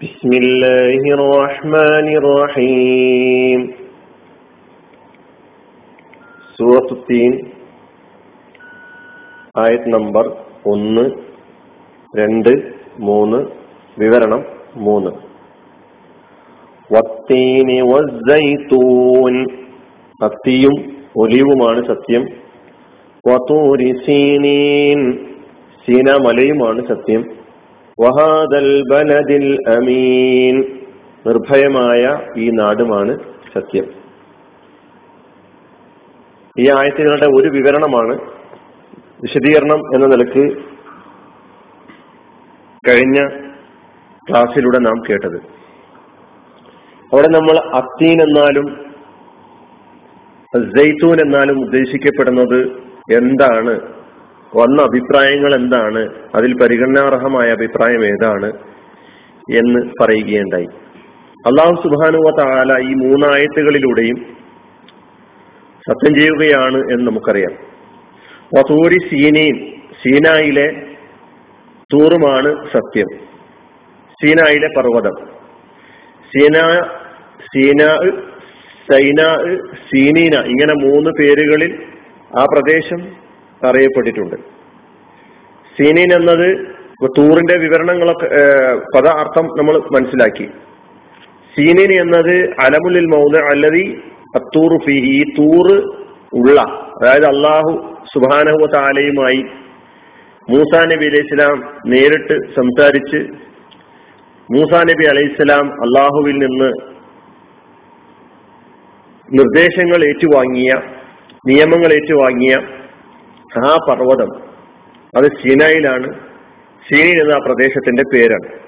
بسم الله الرحمن الرحيم സൂറത്ത് തീൻ ആയത് നമ്പർ ഒന്ന് രണ്ട് മൂന്ന് വിവരണം മൂന്ന് വത്തീനി വസ്സൈത്തൂൻ അത്തിയും ഒലിവുമാണ് സത്യം വതൂരി സീനീൻ സീന മലയുമാണ് സത്യം വഹാദൽ ബലദിൽ അമീൻ. നിർഭയമായ ഈ നാടുമാണ് സത്യം. ഈ ആയത്തുകളുടെ ഒരു വിവരണമാണ് വിശദീകരണം എന്ന നിലയ്ക്ക് കഴിഞ്ഞ ക്ലാസ്സിലൂടെ നാം കേട്ടത്. അവിടെ നമ്മൾ അത്തീൻ എന്നാലും ജയ്തൂൻ എന്നാലും ഉദ്ദേശിക്കപ്പെടുന്നത് എന്താണ്? വന്ന അഭിപ്രായങ്ങൾ എന്താണ്? അതിൽ പരിഗണനാർഹമായ അഭിപ്രായം ഏതാണ്? എന്ന് പറയുകയുണ്ടായി. അള്ളാഹു സുബാനുവ താല ഈ മൂന്നായത്തുകളിലൂടെയും സത്യം ചെയ്യുകയാണ് എന്ന് നമുക്കറിയാം. വസൂരി സീനയിൽ സീനായിലെ തൂറുമാണ് സത്യം. സീനായിലെ പർവതം. സീന സീന സൈന സീനീന ഇങ്ങനെ മൂന്ന് പേരുകളിൽ ആ പ്രദേശം അറിയപ്പെട്ടിട്ടുണ്ട്. സീനിൻ എന്നത് തൂറിന്റെ വിവരണങ്ങളൊക്കെ പദ അർത്ഥം നമ്മൾ മനസ്സിലാക്കി. സീനിൻ എന്നത് അലമുലിൽ മൗദ അല്ലതി അത്തൂർ ഫിഹി തൂറ് ഉള്ള അതായത് അള്ളാഹു സുബാനഹു താലയുമായി മൂസാ നബി അലൈഹി സ്വലാം നേരിട്ട് സംസാരിച്ച് മൂസാ നബി അലൈഹി സ്വലാം അള്ളാഹുവിൽ നിന്ന് നിർദ്ദേശങ്ങൾ ഏറ്റുവാങ്ങിയ നിയമങ്ങൾ ഏറ്റുവാങ്ങിയ ആ പർവതം. അത് സീനായിലാണ്. സീനീൻ എന്ന ആ പ്രദേശത്തിന്റെ പേരാണ്.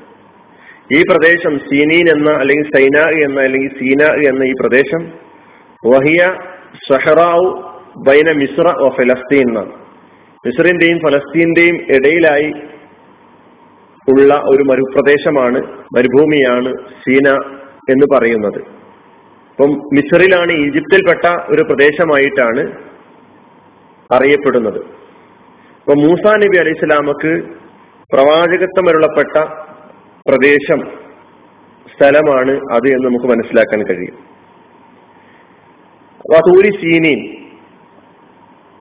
ഈ പ്രദേശം സീനീൻ എന്ന അല്ലെങ്കിൽ സൈന എന്ന അല്ലെങ്കിൽ സീന എന്ന ഈ പ്രദേശം വഹിയ സഹറാവു ബൈന മിസ്ര ഓ ഫലസ്തീൻ എന്നാണ്. മിസ്റിന്റെയും ഫലസ്തീന്റെയും ഇടയിലായി ഉള്ള ഒരു മരുപ്രദേശമാണ് മരുഭൂമിയാണ് സീന എന്ന് പറയുന്നത്. അപ്പം മിസ്രിലാണ് ഈജിപ്തിൽപ്പെട്ട ഒരു പ്രദേശമായിട്ടാണ് അറിയപ്പെടുന്നത്. അപ്പൊ മൂസാ നബി അലൈഹി സ്വലാമക്ക് പ്രവാചകത്വം അരുളപ്പെട്ട പ്രദേശം സ്ഥലമാണ് അത് എന്ന് നമുക്ക് മനസ്സിലാക്കാൻ കഴിയും. വസൂരി സീനീൻ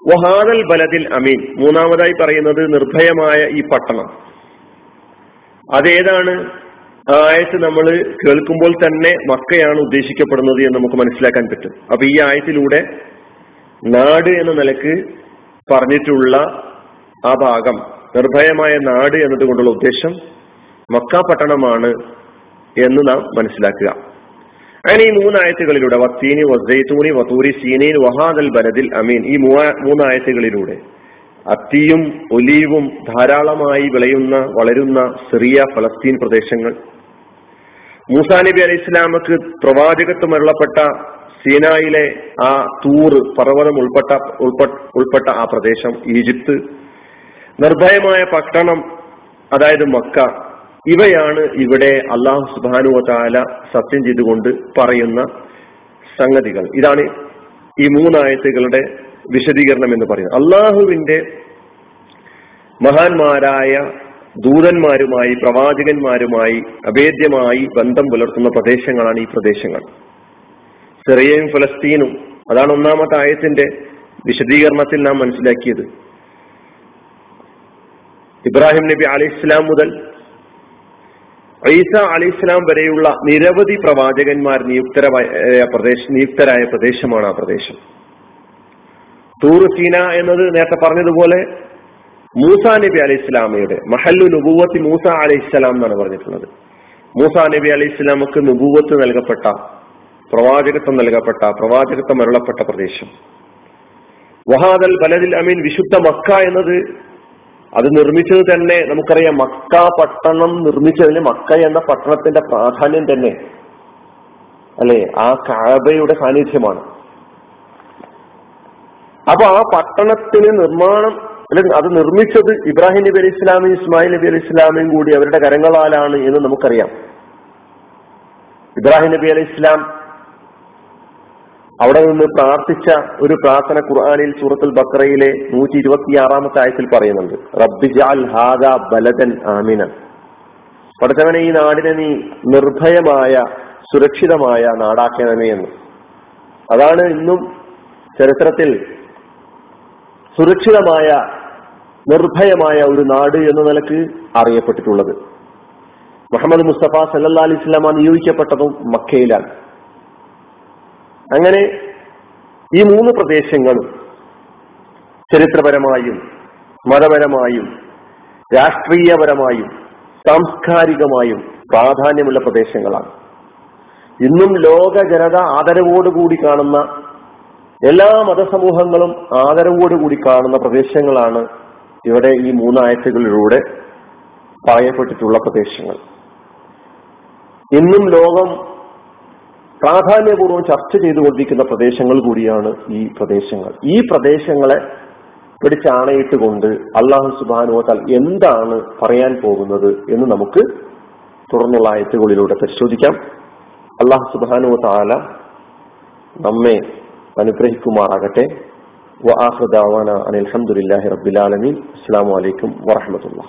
വഹാദൽ ബലദിൽ അമീൻ മൂന്നാമതായി പറയുന്നത് നിർഭയമായ ഈ പട്ടണം. അതേതാണ് ആയത്ത് നമ്മൾ കേൾക്കുമ്പോൾ തന്നെ മക്കയാണ് ഉദ്ദേശിക്കപ്പെടുന്നത് എന്ന് നമുക്ക് മനസ്സിലാക്കാൻ പറ്റും. അപ്പൊ ഈ ആയത്തിലൂടെ നാട് എന്ന നിലയ്ക്ക് പറഞ്ഞിട്ടുള്ള ആ ഭാഗം നിർഭയമായ നാട് എന്നതുകൊണ്ടുള്ള ഉദ്ദേശം മക്ക പട്ടണമാണ് എന്ന് നാം മനസ്സിലാക്കുക. അങ്ങനെ ഈ മൂന്നായത്തുകളിലൂടെ വത്തീനി വസൈത്തൂനി വത്തൂരി സീനീൻ വഹാദൽ ബലദിൽ അമീൻ ഈ മൂന്നായത്തുകളിലൂടെ അത്തിയും ഒലീവും ധാരാളമായി വിളയുന്ന വളരുന്ന സിറിയ ഫലസ്തീൻ പ്രദേശങ്ങൾ. മൂസാ നബി അലൈഹി ഇസ്ലാമക്ക് പ്രവാചകത്വം അരുളപ്പെട്ട സീനായിലെ ആ തൂറ് പർവതം ഉൾപ്പെട്ട ഉൾപ്പെട്ട ആ പ്രദേശം ഈജിപ്ത്. നിർഭയമായ പട്ടണം അതായത് മക്ക. ഇവയാണ് ഇവിടെ അള്ളാഹു സുബാനു താല സത്യം ചെയ്തുകൊണ്ട് പറയുന്ന സംഗതികൾ. ഇതാണ് ഈ മൂന്നായത്തുകളുടെ വിശദീകരണം എന്ന് പറയുന്നത്. അള്ളാഹുവിന്റെ മഹാന്മാരായ ദൂതന്മാരുമായി പ്രവാചകന്മാരുമായി അഭേദ്യമായി ബന്ധം പുലർത്തുന്ന പ്രദേശങ്ങളാണ് ഈ പ്രദേശങ്ങൾ. സിറിയയും ഫലസ്തീനും. അതാണ് ഒന്നാമത്തെ ആയത്തിന്റെ വിശദീകരണത്തിൽ നാം മനസ്സിലാക്കിയത്. ഇബ്രാഹിം നബി അലി ഇസ്ലാം മുതൽ ഐസ അലി ഇസ്ലാം വരെയുള്ള നിരവധി പ്രവാചകന്മാർ നിയുക്തരായ പ്രദേശം നിയുക്തരായ പ്രദേശമാണ് ആ പ്രദേശം. തൂർ സീന എന്നത് നേരത്തെ പറഞ്ഞതുപോലെ മൂസ നബി അലി ഇസ്ലാമയുടെ മഹല്ലു നുബൂവത്തി മൂസ അലി ഇസ്ലാം എന്നാണ് പറഞ്ഞിട്ടുള്ളത്. മൂസ നബി അലി ഇസ്ലാമക്ക് നുബൂവത്ത് നൽകപ്പെട്ട പ്രവാചകത്വം നൽകപ്പെട്ട പ്രവാചകത്വം അരുളപ്പെട്ട പ്രദേശം. വഹാദൽ ബലദിൽ അമീൻ വിശുദ്ധ മക്ക എന്നത് അത് നിർമ്മിച്ചത് തന്നെ നമുക്കറിയാം. മക്ക പട്ടണം നിർമ്മിച്ചതിന് മക്ക എന്ന പട്ടണത്തിന്റെ പ്രാധാന്യം തന്നെ അല്ലെ? ആ കാബയുടെ സാന്നിധ്യമാണ്. അപ്പൊ ആ പട്ടണത്തിന് നിർമ്മാണം അല്ലെങ്കിൽ അത് നിർമ്മിച്ചത് ഇബ്രാഹിം നബി അലി ഇസ്ലാമിയും ഇസ്മായിൽ നബി അലി ഇസ്ലാമിയും കൂടി അവരുടെ കരങ്ങളാലാണ് എന്ന് നമുക്കറിയാം. ഇബ്രാഹിം നബി അലി ഇസ്ലാം അവിടെ നിന്ന് പ്രാർത്ഥിച്ച ഒരു പ്രാർത്ഥന ഖുർആാനിൽ സൂറത്തുൽ ബക്രയിലെ നൂറ്റി ഇരുപത്തി ആറാമത്തെ ആയത്തിൽ പറയുന്നുണ്ട്. റബ്ബിജാൽ ഹാദ ബലദൻ ആമിന. പഠിച്ചവനെ ഈ നാടിനെ നീ നിർഭയമായ സുരക്ഷിതമായ നാടാക്കണമേ എന്ന്. അതാണ് ഇന്നും ചരിത്രത്തിൽ സുരക്ഷിതമായ നിർഭയമായ ഒരു നാട് എന്ന നിലയ്ക്ക് അറിയപ്പെട്ടിട്ടുള്ളത്. മുഹമ്മദ് മുസ്തഫ സല്ലാ അലി ഇസ്ലാമ നിയോഗിക്കപ്പെട്ടതും മക്കയിലാണ്. അങ്ങനെ ഈ മൂന്ന് പ്രദേശങ്ങളും ചരിത്രപരമായും മതപരമായും രാഷ്ട്രീയപരമായും സാംസ്കാരികമായും പ്രാധാന്യമുള്ള പ്രദേശങ്ങളാണ്. ഇന്നും ലോക ജനത ആദരവോടുകൂടി കാണുന്ന എല്ലാ മതസമൂഹങ്ങളും ആദരവോടുകൂടി കാണുന്ന പ്രദേശങ്ങളാണ് ഇവിടെ ഈ മൂന്നാഴ്ചകളിലൂടെ പറയപ്പെട്ടിട്ടുള്ള പ്രദേശങ്ങൾ. ഇന്നും ലോകം പ്രാധാന്യപൂർവം ചർച്ച ചെയ്തുകൊണ്ടിരിക്കുന്ന പ്രദേശങ്ങൾ കൂടിയാണ് ഈ പ്രദേശങ്ങൾ. ഈ പ്രദേശങ്ങളെ പിടിച്ചാണയിട്ടുകൊണ്ട് അള്ളാഹു സുബാനുവത്താൽ എന്താണ് പറയാൻ പോകുന്നത് എന്ന് നമുക്ക് തുടർന്നുള്ള ആയത്തുകളിലൂടെ പരിശോധിക്കാം. അള്ളാഹു സുബാനു താല നമ്മെ അനുഗ്രഹിക്കുമാറാകട്ടെ. ആഹ്ദാവാന അനിൽഹമുല്ലാഹി റബ്ബിലാലമീൻ അസ്സാം വലൈക്കും വറഹമത്തുള്ള